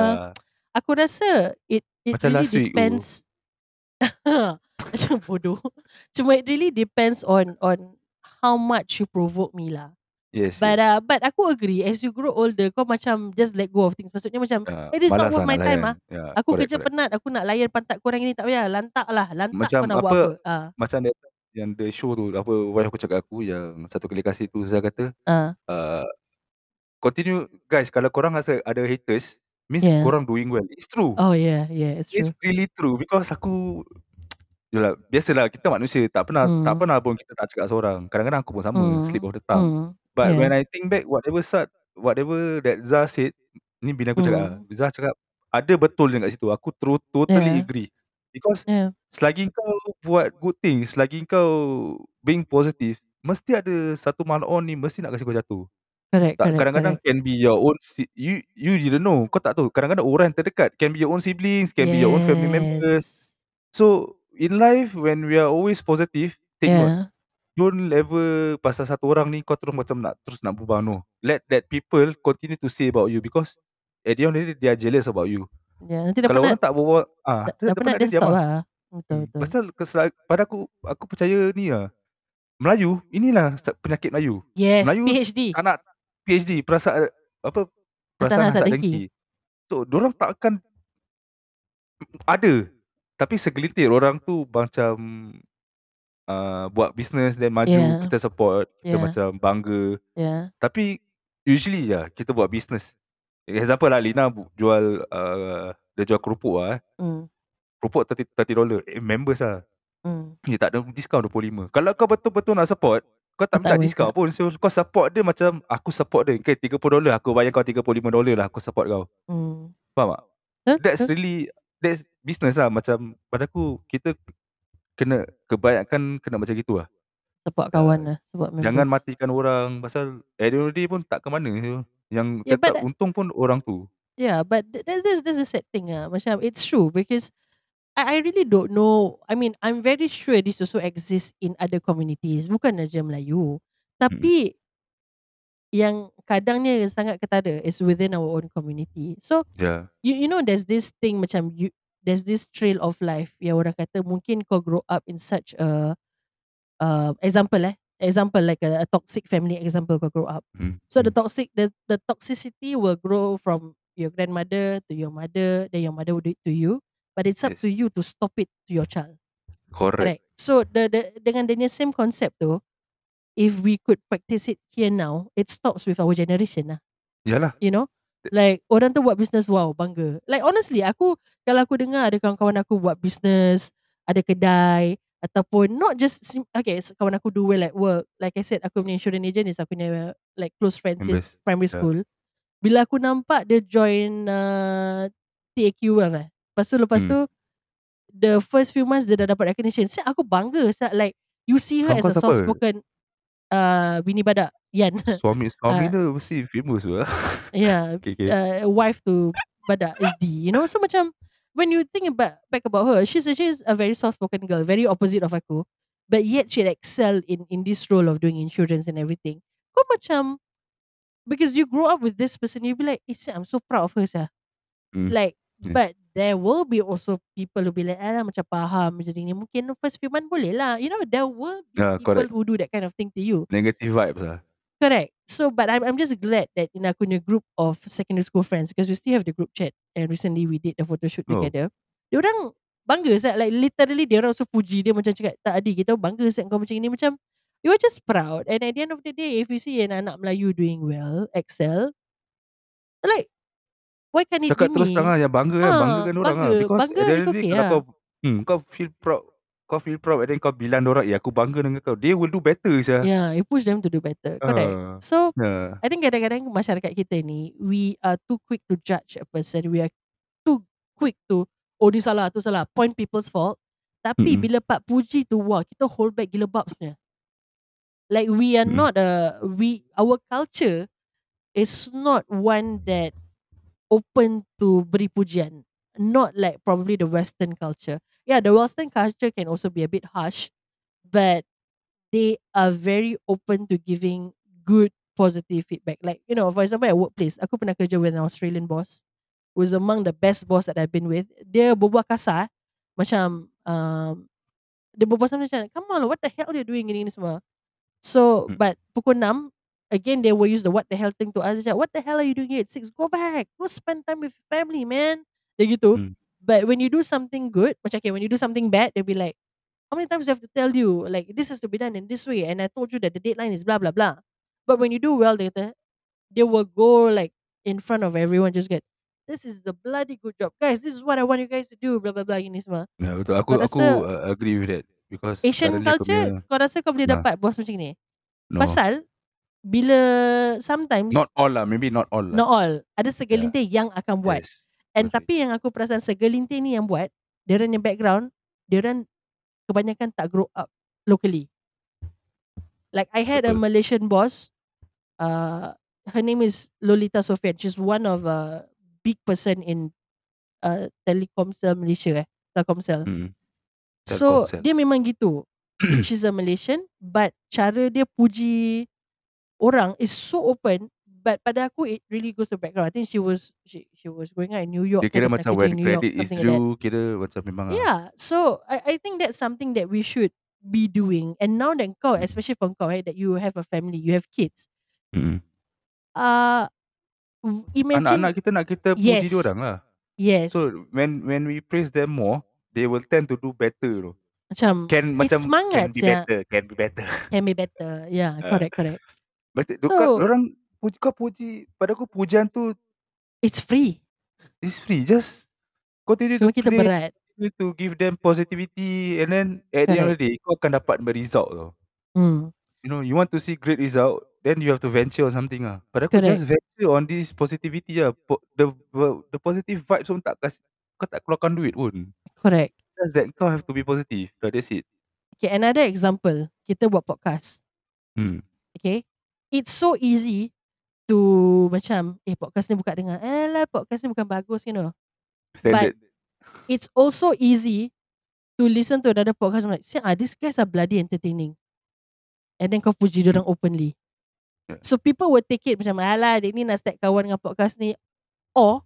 aku rasa it it Macam really last week tu. depends. Macam bodoh. Cuma it really depends on on how much you provoke me lah. Yes, But yes. uh, but aku agree as you grow older kau macam just let go of things. Maksudnya macam Ya, it is not worth lah my time ah. Ya, Aku correct, kerja correct. penat, aku nak layan pantat korang ini tak payah. Lantak lah, lantak Macam kau nak buat apa, apa. Ah. macam that time yang the show tu, apa, wife aku cakap aku yang satu kali kasih tu, Zah kata, Ah. uh, continue, guys, kalau korang rasa ada haters, means Yeah. korang doing well. It's true. Oh yeah, yeah, it's It's true. really true because aku Yalah, biasalah kita manusia tak pernah tak Hmm. pernah pun kita tak cakap seorang. Kadang-kadang aku pun sama, slip Hmm. of the tongue. Hmm. But when Yeah. I think back whatever Sat, whatever that Zah said, ni bini aku cakap ah. Hmm. Zah cakap ada betul dekat situ. Aku tro- totally Yeah. agree. Because Yeah. selagi kau buat good things, selagi kau being positive, mesti ada satu malon ni mesti nak kasi kau jatuh. Correct, Tak correct, kadang-kadang correct. can be your own si- you you didn't know. Kau tak tahu. Kadang-kadang orang terdekat can be your own siblings, can be your own family members. Yes. So in life when we are always positive, take note. Yeah. Don't ever pasal satu orang ni kau terus macam nak terus nak berubah no. Let that people continue to say about you because at the end of the day they are jealous about you. Yeah, nanti dah Kalau penat. orang tak berbual ah, Dah, dah dia penat dia stop lah. lah. Betul, Hmm. betul. Pasal kesel, pada aku aku percaya ni lah. Melayu inilah penyakit Melayu. Yes, Melayu PhD. tak nak PhD perasaan apa Perasaan perasaan hasad dengki. dengki. So orang tak akan ada tapi segelintir orang tu macam uh, buat business then maju Yeah. kita support kita Yeah. macam bangga Yeah. tapi usually ya kita buat business example lah Lina bu- jual uh, dia jual kerupuk lah eh. Hmm. kerupuk 30, 30 dollar eh, members lah Hmm. dia tak ada diskaun 25 kalau kau betul-betul nak support kau tak Kau tak minta diskaun minta. pun so kau support dia macam aku support dia okay 30 dollar aku bayar kau 35 dollar lah aku support kau Hmm. faham tak Betul, that's betul. really that's business lah macam pada aku kita kena kebanyakan kena macam gitu lah Support uh, kawan lah. Support jangan members. matikan orang pasal at the end of the day pun tak ke mana so. yang Yeah, tetap untung pun orang tu Yeah, but th- that, that's that's the sad thing ah. Macam it's true because I, I really don't know. I mean, I'm very sure this also exists in other communities. Bukan aja Melayu. Tapi yang kadangnya sangat ketara is within our own community. So yeah you you know there's this thing macam you there's this trail of life yang orang kata mungkin kau grow up in such a uh, example eh. Example like a, a toxic family example kau grow up. Hmm. so the hmm. toxic the, the toxicity will grow from your grandmother to your mother then your mother will do it to you but it's up to yes. you to stop it to your child. Correct. Correct. So the, the dengan the same concept tu if we could practice it here now it stops with our generation lah. Yalah. You know like orang tu buat business wow bangga. Like honestly aku kalau aku dengar ada kawan-kawan aku buat business ada kedai ataupun not just sim- okay so kawan aku do well at work. Like I said aku punya insurance agent is aku punya like close friend since primary yeah. school. Bila aku nampak dia join uh, TAQ apa lepas tu lepas hmm. tu the first few months dia dah dapat recognition. So aku bangga so, like you see her kawan as a soft spoken uh, bini badak Yan suami suami uh, dia mesti famous lah yeah okay okay uh, wife to badak is D you know so macam when you think about back about her she's she's a very soft spoken girl very opposite of aku but yet she excel in in this role of doing insurance and everything kau macam because you grow up with this person you be like eh, I'm so proud of her sah. hmm. like yes. but there will be also people who be like ah macam faham macam ni. Mungkin first few month boleh lah. You know there will be yeah people correct. who do that kind of thing to you. Negative vibes lah. Correct. So, but I'm I'm just glad that in aku punya group of secondary school friends because we still have the group chat and recently we did the photo shoot oh. together. Dia orang bangga sat like literally dia orang also puji. Dia macam cakap tak adik kita bangga sat kau macam ni. Macam you are just proud. And at the end of the day if you see an anak Melayu doing well excel like why can't it cakap be terus me? terang lah yang bangga kan Ha, banggakan orang lah bangga, because bangga at the end is of the day okay kalau lah. kau hmm, kau feel proud kau feel proud and then kau bilang orang eh aku bangga dengan kau they will do better sia Yeah, you push them to do better. Correct. uh, So yeah I think kadang-kadang masyarakat kita ni we are too quick to judge a person. We are too quick to oh ni salah tu salah point people's fault. Tapi Mm-mm. bila pak puji tu wah kita hold back gila bab sebenarnya. Like we are Mm-mm. not a we our culture is not one that open to beri pujian. Not like probably the Western culture. Yeah, the Western culture can also be a bit harsh, but they are very open to giving good positive feedback. Like, you know, for example at workplace, aku pernah kerja with an Australian boss was among the best boss that I've been with. Dia berbual kasar, macam um, Dia berbual sama macam Come on what the hell you doing Gini-gini semua So Hmm. but Pukul 6 Again they will use the what the hell thing to us. Macam, What the hell are you doing here at 6 Go back. Go spend time with your family man. Dia gitu. Hmm. But when you do something good Macam okay when you do something bad They'll be like How many times do I have to tell you? Like this has to be done in this way And I told you that the deadline is blah blah blah. But when you do well They They will go like In front of everyone Just get This is the bloody good job. Guys this is what I want you guys to do Blah blah blah Gini semua. Ya, betul. Aku aku uh, agree with that because Asian culture Kau rasa kau boleh Nah. dapat Bos macam ni? No. Pasal Bila Sometimes not all lah, maybe not all lah. Not all Ada segelintir yang akan buat Yes. And Okay. tapi yang aku perasan Segelintir ni yang buat Diorang yang background Diorang Kebanyakan tak grow up Locally Like I had a Betul. Malaysian boss uh, Her name is Lolita Sofian She's one of a Big person in uh, Telkomsel Malaysia eh Telkomsel Mm. So dia memang gitu She's a Malaysian But cara dia puji Orang is so open But pada aku It really goes to background I think she was She she was going out in New York Dia kira macam when New York, credit is something like that. due, kira macam memang ah. Yeah So I, I think that's something That we should Be doing And now that kau Especially for kau eh, That you have a family You have kids Mm. uh, Imagine Anak-anak kita nak kita puji Yes. dia orang lah. Yes So when when we praise them more, they will tend to do better tu. Macam Can macam semangat can be sia. better, can be better. Can be better Yeah Ah. correct Macam So- so, orang puji kau puji pada aku pujian tu It's free is free. Just continue Cuma to kita play, berat continue to give them positivity and then at the end of the day kau akan dapat result tau. hmm. You know, you want to see great result, then you have to venture on something ah. Pada aku Correct. just venture on this positivity ah. Po- the the positive vibes pun tak kasi, kau tak keluarkan duit pun. Correct Just that kau have to be positive. Dah, That's it. Okay another example Kita buat podcast Hmm. Okay It's so easy To Macam Eh podcast ni buka dengar. Eh lah podcast ni bukan bagus you know. Standard. It's also easy To listen to another podcast. I'm like "Sial ah, These guys are bloody entertaining. And then kau puji orang openly. Yeah. So people will take it Macam alah Dia ni nak start kawan dengan podcast ni. Or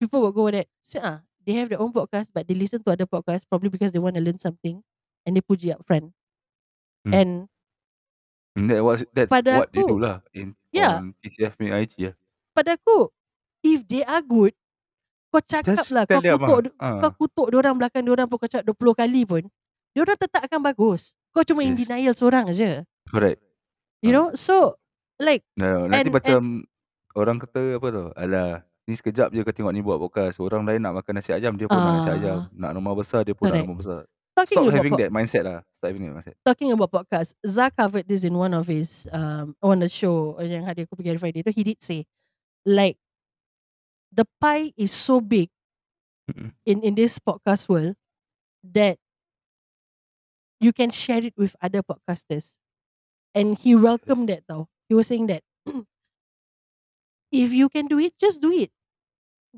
People will go that "Sial ah, They have their own podcast But they listen to other podcast Probably because they want to learn something And they puji up front. Hmm. And And that was that's Pada what they aku- do lah in Yeah. on TCF punya IG lah. pada aku if they are good kau cakap Just lah kau them kutuk ah. kau kutuk dia orang belakang dia orang pun kau cakap 20 kali pun dia orang tetap akan bagus kau cuma in Yes. denial seorang aje Correct. you Ah. know so like No, nanti And- macam orang kata apa tu? Alah, ni sekejap je kau tengok ni buat podcast. Orang lain nak makan nasi ayam, dia pun nak nasi Ah. ayam. Nak rumah besar, dia pun Correct. nak rumah besar. Talking Stop about having po- that mindset lah. Stop having that mindset. talking about podcast Zah covered this in one of his um on the show yang hari aku pergi hari Friday tu he did say like the pie is so big Mm-mm. in in this podcast world that you can share it with other podcasters and he welcomed that tau he was saying that if you can do it just do it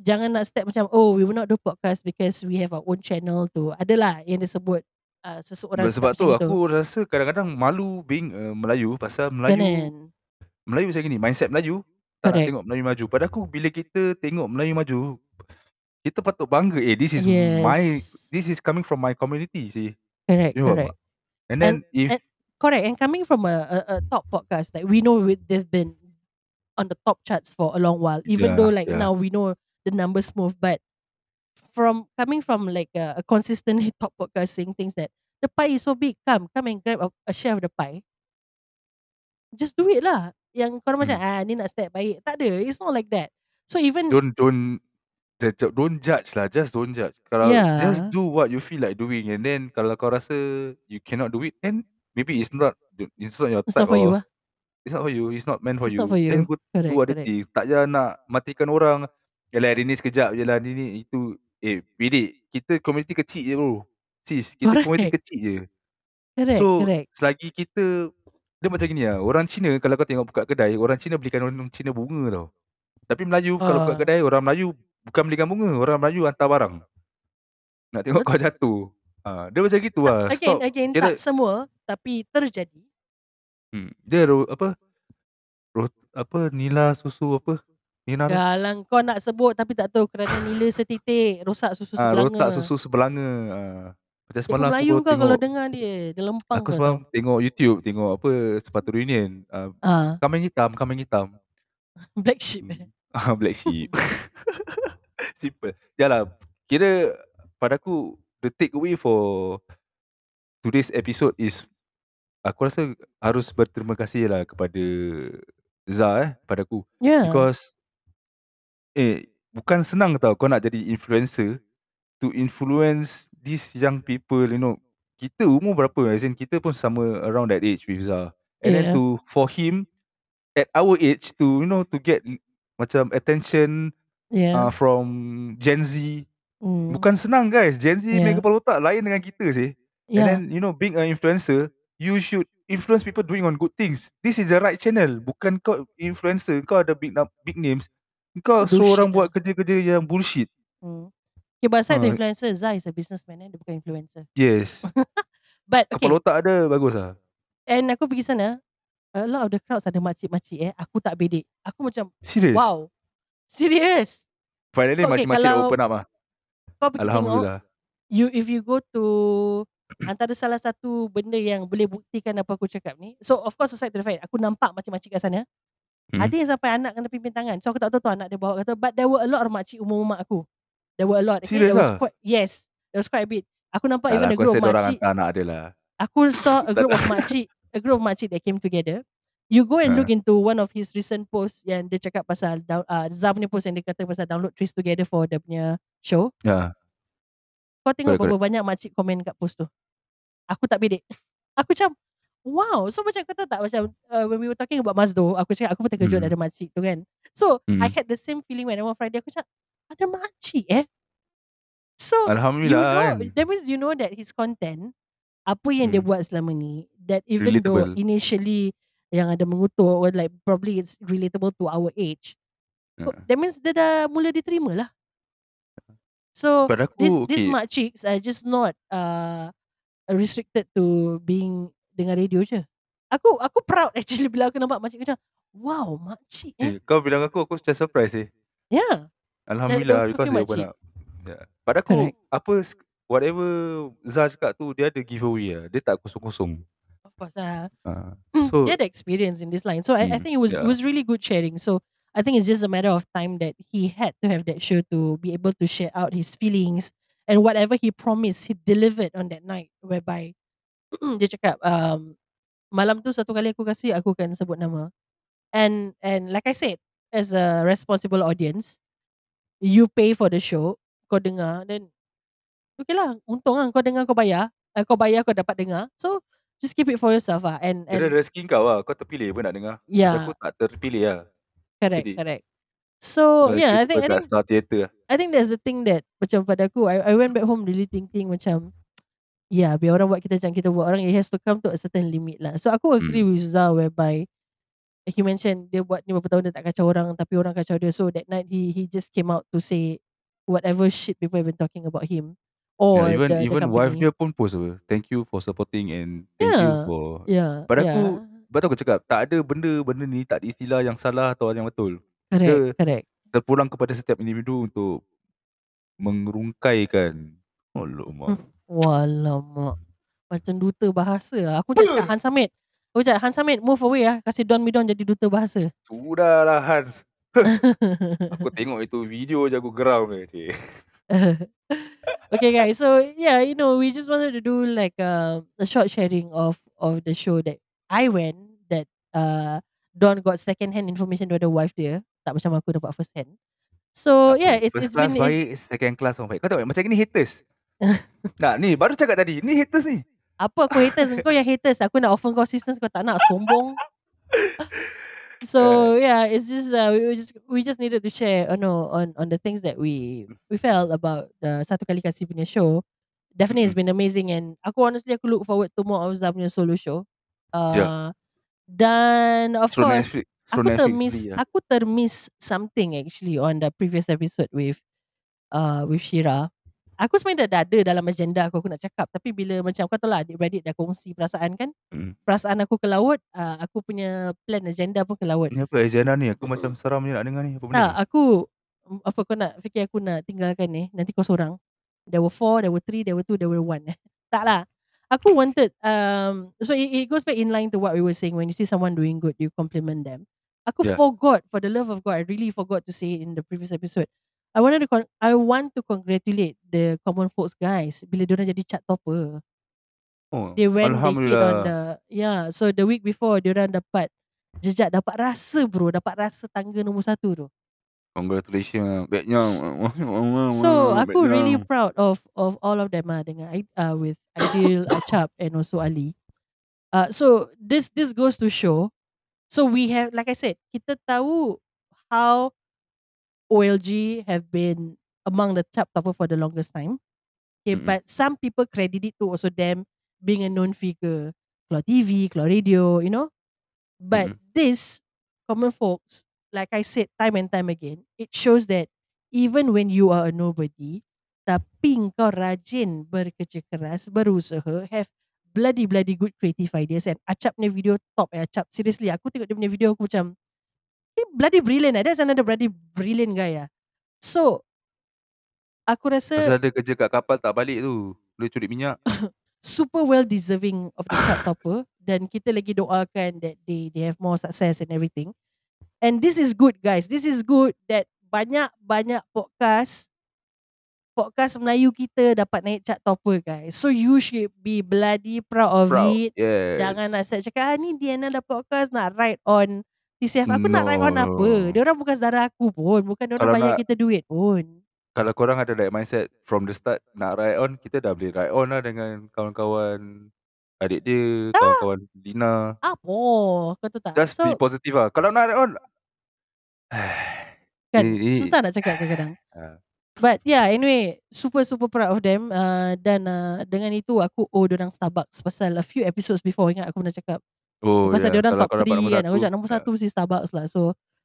jangan nak step macam oh we will not do podcast because we have our own channel tu adalah yang disebut uh, seseorang Sebab tu aku rasa kadang-kadang malu being uh, Melayu pasal Melayu Kanan. Melayu macam gini, mindset Melayu tak nak tengok Melayu maju. Pada aku bila kita tengok Melayu maju, kita patut bangga eh this is my Yes. this is coming from my community see. correct You know correct what? And then if and- correct and coming from a, a, a top podcast like we know with they've been on the top charts for a long while even Yeah, though like yeah. now we know the numbers move but from coming from like a, a consistently top podcast saying things that the pie is so big come come and grab a, a share of the pie. Just do it lah. Yang korang macam ah ni nak step baik. Tak ada it's not like that. So even don't don't don't judge lah just don't judge. Kalau Yeah. just do what you feel like doing and then kalau kau rasa you cannot do it then maybe it's not it's not your it's type not for you of ah. it's not for you it's not meant for It's you. not for you. then go correct do other correct. things. Tak payah nak matikan orang Yalah hari ni sekejap je lah. Hari ni itu eh bedek kita community kecil je bro. Sis kita community Correct. kecil je. Correct so correct selagi kita dia macam gini lah. Orang Cina kalau kau tengok buka kedai orang Cina belikan orang Cina bunga tau. Tapi Melayu kalau buka Ah. kedai orang Melayu bukan belikan bunga. Orang Melayu hantar barang. Nak tengok kau jatuh. Ha, dia macam gitu lah. again stop. again kira- tak semua tapi terjadi. Hmm, dia ro, apa? Ro, apa? Nila susu apa nila Galang kau nak sebut tapi tak tahu kerana nila setitik rosak susu ah, sebelanga. rotak susu sebelanga ah. Macam Cikgu semalam aku Melayu baru kau kalau tengok dengar dia. Dia lempang Aku kau semalam tau. tengok YouTube, tengok apa, Sepatu Reunion, uh, Ah, Kambing Hitam Kambing Hitam. Black Sheep eh. Hmm. Ah, Black Sheep. Simple. Yalah, kira pada aku, the takeaway for today's episode is, aku rasa harus berterima kasih lah kepada Zah eh, pada aku. Yeah. Because, eh, bukan senang tau kau nak jadi influencer, to influence these young people, you know, kita umur berapa? As in, kita pun sama around that age with Zah. And then Yeah. to, for him, at our age, to, you know, to get macam attention Yeah. uh, from Gen Z, Hmm. bukan senang guys. Gen Z Yeah. main kepala otak lain dengan kita sih. And Yeah. then, you know, being an influencer, you should influence people doing on good things. This is the right channel. Bukan kau influencer, kau ada big big names. Kau Bullshit orang lah. buat kerja-kerja yang bullshit. Hmm. Okay, but aside the Ah. influencer, Zai is a businessman eh. Dia bukan influencer. Yes. But okay, Kepala otak ada bagus lah. and aku pergi sana, a lot of the crowds ada makcik-makcik eh. Aku tak bedek. Aku macam, Serius. wow. Serius. Finally Okay, masih-masih dah kalau- open up lah. Kau pergi tengok, Alhamdulillah. you if you go to antara salah satu benda yang boleh buktikan apa aku cakap ni. So of course aside to the fact aku nampak makcik-makcik kat sana. Hmm. Ada yang sampai anak kena pimpin tangan. So aku tak tahu tu anak dia bawa kata but there were a lot of makcik umur mak aku. There were a lot. Okay? Serious there was ah? quite, yes. There was quite a bit. Aku nampak Tak even lah, a aku group of makcik. hantar anak dia lah. Aku saw a group of makcik, a group of makcik that came together. You go and Ha. look into one of his recent posts yang dia cakap pasal down, uh, Zah punya post yang dia kata pasal download Trace Together for dia punya show. Ya. Kau tengok berapa banyak makcik komen kat post tu. Aku tak bedek. Aku macam, wow. So macam kau tahu tak macam uh, when we were talking about Mazdo, aku cakap aku pun terkejut Hmm. ada makcik tu kan. So I Hmm. had the same feeling when I went Friday. Aku cakap, ada makcik eh. So you Alhamdulillah know, kan. that means you know that his content, apa yang dia Hmm. buat selama ni, that even though Relatable. initially yang ada mengutuk, or like probably it's relatable to our age, Ha. that means dia dah mula diterima lah. So this aku, these okay. makciks are just not uh, restricted to being dengar radio je. Aku aku proud actually bila aku nampak makcik macam wow makcik eh. Eh, kau bilang aku, aku macam surprise eh. Yeah. Alhamdulillah was because they open up. Yeah. Pada aku, Correct. apa, whatever Zah cakap tu, dia ada giveaway lah. Dia tak kosong-kosong. Of course lah. Uh, Mm, so, dia ada experience in this line. So I, I Hmm, think it was it yeah. was really good sharing. So I think it's just a matter of time that he had to have that show to be able to share out his feelings and whatever he promised he delivered on that night whereby dia cakap um, malam tu satu kali aku kasih aku akan sebut nama and and like I said as a responsible audience you pay for the show kau dengar then okay lah untung lah kau dengar kau bayar uh, kau bayar kau dapat dengar so just keep it for yourself ah and kira and rezeki kau lah. Kau terpilih pun nak dengar. Macam yeah aku tak terpilih lah. correct sedih. correct so Kalau yeah I kita think I kat think Star Theatre lah. I think that's the thing that macam pada aku I, I went back home really thinking macam yeah biar orang buat kita macam kita buat orang it has to come to a certain limit lah so aku agree Hmm. with Zah whereby he mentioned dia buat ni berapa tahun dia tak kacau orang tapi orang kacau dia so that night he he just came out to say whatever shit people have been talking about him or Yeah, even the, the even wife company dia pun post apa. Thank you for supporting and thank you yeah for yeah pada yeah aku betul aku cakap tak ada benda-benda ni tak ada istilah yang salah atau yang betul. correct Dia correct terpulang kepada setiap individu untuk mengerungkaikan. Oh mak. Hmm. Walamak. Macam duta bahasa lah. Aku cakap Hans Hamid. Aku cakap Hans Hamid move away lah. Kasih Don Midon jadi duta bahasa. Sudahlah Hans. Aku tengok itu video je aku geram je. Cik. okay guys, so yeah, you know, we just wanted to do like uh, a short sharing of of the show that I went that uh, Don got second hand information daripada wife dia. Tak macam aku dapat first hand. So yeah, it's, First it's class been it's, baik, second class orang baik. Kau tengok macam ni haters. nah, ni baru cakap tadi. Ni haters ni. apa aku haters kau yang haters aku nak offer kau assistance kau tak nak sombong so yeah it's just uh, we just we just needed to share uh, no, on on the things that we we felt about the satu kali kasih punya show definitely it's been amazing and aku honestly aku look forward to more of punya solo show uh, Yeah. dan of Through course Netflix. Aku termiss lah. aku termiss something actually on the previous episode with uh with Shira. Aku sebenarnya dah, dah ada dalam agenda aku, aku nak cakap tapi bila macam kau tahu lah adik-beradik dah kongsi perasaan kan. Hmm. Perasaan aku ke laut, uh, aku punya plan agenda pun ke laut. Ni apa agenda ni? Aku macam seram je nak dengar ni. Apa benda Tak, ni? aku apa kau nak fikir aku nak tinggalkan ni, nanti kau seorang. There were four, there were three, there were two, there were one. Tak lah. Aku wanted um so it, it goes back in line to what we were saying when you see someone doing good you compliment them. Aku Yeah. forgot for the love of God I really forgot to say in the previous episode. I wanted to con- I want to congratulate the common folks guys bila diorang jadi chart topper. Oh, They went they hit on Alhamdulillah. the yeah so the week before diorang dapat jejak dapat rasa bro dapat rasa tangga nombor satu tu. Congratulations. Backnya. So aku really proud of of all of them ah dengan I- uh, with Aidil, Achap and also Ali. Uh, so this this goes to show. So we have like I said kita tahu how OLG have been among the top topper for the longest time. Okay, Mm-mm. but some people credit it to also them being a known figure, Keluar TV, Keluar Radio, you know. But this common folks, like I said time and time again, it shows that even when you are a nobody, tapi kau rajin bekerja keras, berusaha, have bloody bloody good creative ideas and Acap punya video top eh Acap. Seriously, aku tengok dia punya video aku macam he bloody brilliant eh. That's another bloody brilliant guy ah. So aku rasa Pasal ada kerja kat kapal tak balik tu. Boleh curi minyak. super well deserving of the chart topper dan kita lagi doakan that they they have more success and everything. And this is good guys. This is good that banyak-banyak podcast podcast Melayu kita dapat naik chart topper guys. So you should be bloody proud of Proud. it. Yes. Jangan nak cakap ah, ni Diana ada podcast nak ride on TCF. Aku nak ride on No. apa? Dia orang bukan saudara aku pun. Bukan dia orang bayar nak- kita duit pun. Kalau korang ada that mindset from the start nak ride on, kita dah boleh ride on lah dengan kawan-kawan adik dia, kawan-kawan Lina. Apa? Kau tahu tak? Just so, be positive lah. Kalau nak ride on, kan Eh, eh. susah nak cakap kadang-kadang. Ah. But yeah, anyway, super super proud of them. Uh, dan uh, dengan itu aku owe orang Starbucks pasal a few episodes before ingat aku pernah cakap. Oh pasal yeah. dia orang Kalau top kau dapat 3 nombor kan. satu, Aku cakap nombor ah, satu mesti Starbucks lah. So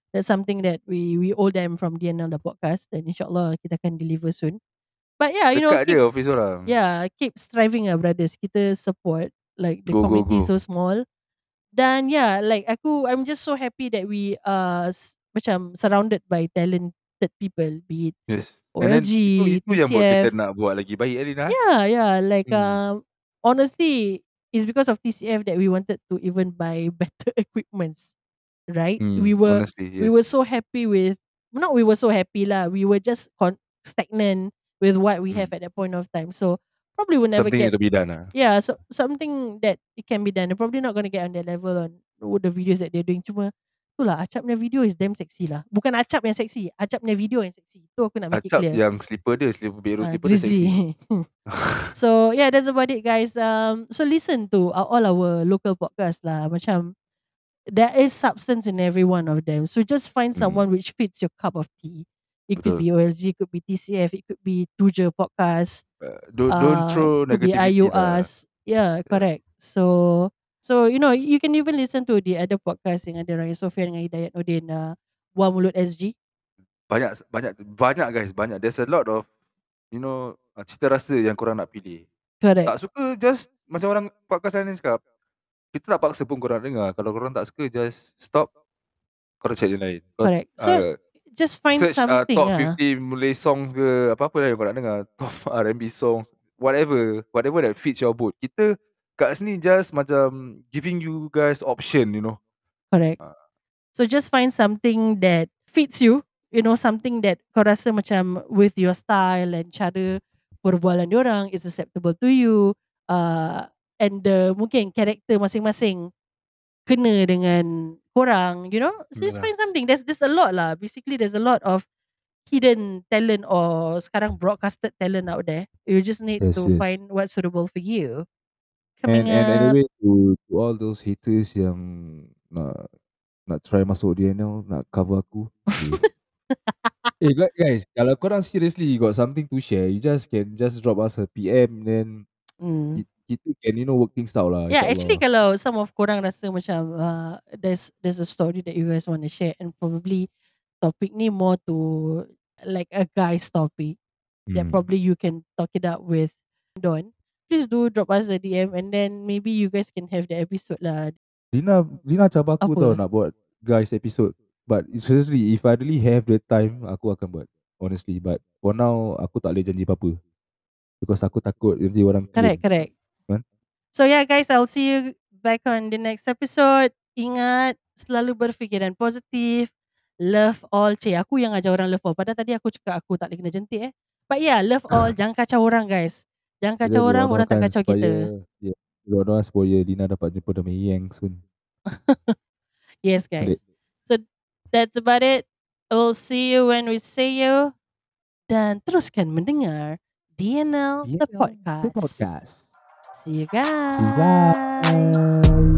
that's something that we we owe them from DNL the podcast dan insyaallah kita akan deliver soon. But yeah, you know, Dekat je keep, office orang. yeah, keep striving ah brothers. Kita support like the Go, go, community go. so small. Dan yeah, like aku I'm just so happy that we uh s- macam surrounded by talented people be it Yes. And then OLG, itu, itu yang buat kita TCF. nak buat lagi baik Alina. Yeah, yeah. Like Hmm. um, honestly, it's because of TCF that we wanted to even buy better equipments, right? Hmm, we were honestly, yes. we were so happy with not we were so happy lah. We were just con- stagnant with what we have Hmm. at that point of time. So probably we'll never something get that to be done lah. yeah. So something that it can be done. They're probably not gonna get on their level on the videos that they're doing. Cuma itulah Acap punya video is damn sexy lah. Bukan Acap yang seksi, Acap punya video yang seksi. Tu aku nak make it Acap clear. yang slipper dia, slipper biru Ah, slipper dia seksi. Grizzly. so yeah, that's about it, guys. Um, so listen to all our local podcast lah. Macam there is substance in every one of them. So just find Mm. someone which fits your cup of tea. It could Betul. be OLG, it could be TCF, it could be Tuja podcast. Uh, don't, don't uh, throw could be negativity IU lah. Yeah, correct. So so you know you can even listen to the other podcast yang ada Raya Sofia dengan Hidayat Nordin uh, Buah Mulut SG. Banyak banyak banyak guys, banyak. There's a lot of you know uh, cita rasa yang korang nak pilih. Correct. Tak suka just macam orang podcast lain cakap. Kita tak paksa pun korang dengar. Kalau korang tak suka just stop. Korang cari yang lain. Correct. So uh, just find search uh, something top ah. 50 Malay songs ke apa-apa lah yang kau nak dengar. Top R&B songs. Whatever. Whatever that fits your mood. Kita kat sini just macam giving you guys option you know. Correct. Ah. So just find something that fits you. You know, something that kau rasa macam with your style and cara perbualan diorang is acceptable to you. Uh, and the mungkin karakter masing-masing kena dengan korang, you know. So just find something. There's there's a lot lah. Basically, there's a lot of hidden talent or sekarang broadcasted talent out there. You just need Yes, to yes. find what's suitable for you. And, and anyway to, to all those haters yang nak nak try masuk DNL nak cover aku. Eh, eh gu- guys, kalau korang seriously got something to share, you just can just drop us a PM then mm. ki- kita can you know work things out lah. Yeah, actually insyaAllah. kalau some of korang rasa macam uh, there's there's a story that you guys want to share and probably topik ni more to like a guy's topic that Hmm. probably you can talk it out with Don. Please do drop us a DM and then maybe you guys can have the episode lah. Lina Lina cabar aku Apa? tau nak buat guys episode. But seriously if I really have the time aku akan buat honestly but for now aku tak boleh janji apa-apa. Because aku takut nanti orang Correct, claim. correct. Kan? So yeah guys, I'll see you back on the next episode. Ingat selalu berfikiran positif. Love all. Cik, aku yang ajar orang love all. Padahal tadi aku cakap aku tak boleh kena jentik eh. But yeah, love all. Jangan kacau orang guys. Jangan Kita kacau orang, orang tak kacau supaya, kita. Ya, doa-doa supaya Lina dapat jumpa dengan Yang soon. Yes Selit. guys. So that's about it. We'll see you when we see you. Dan teruskan mendengar DNL, The DNL, Podcast. The podcast. See you guys. See you guys.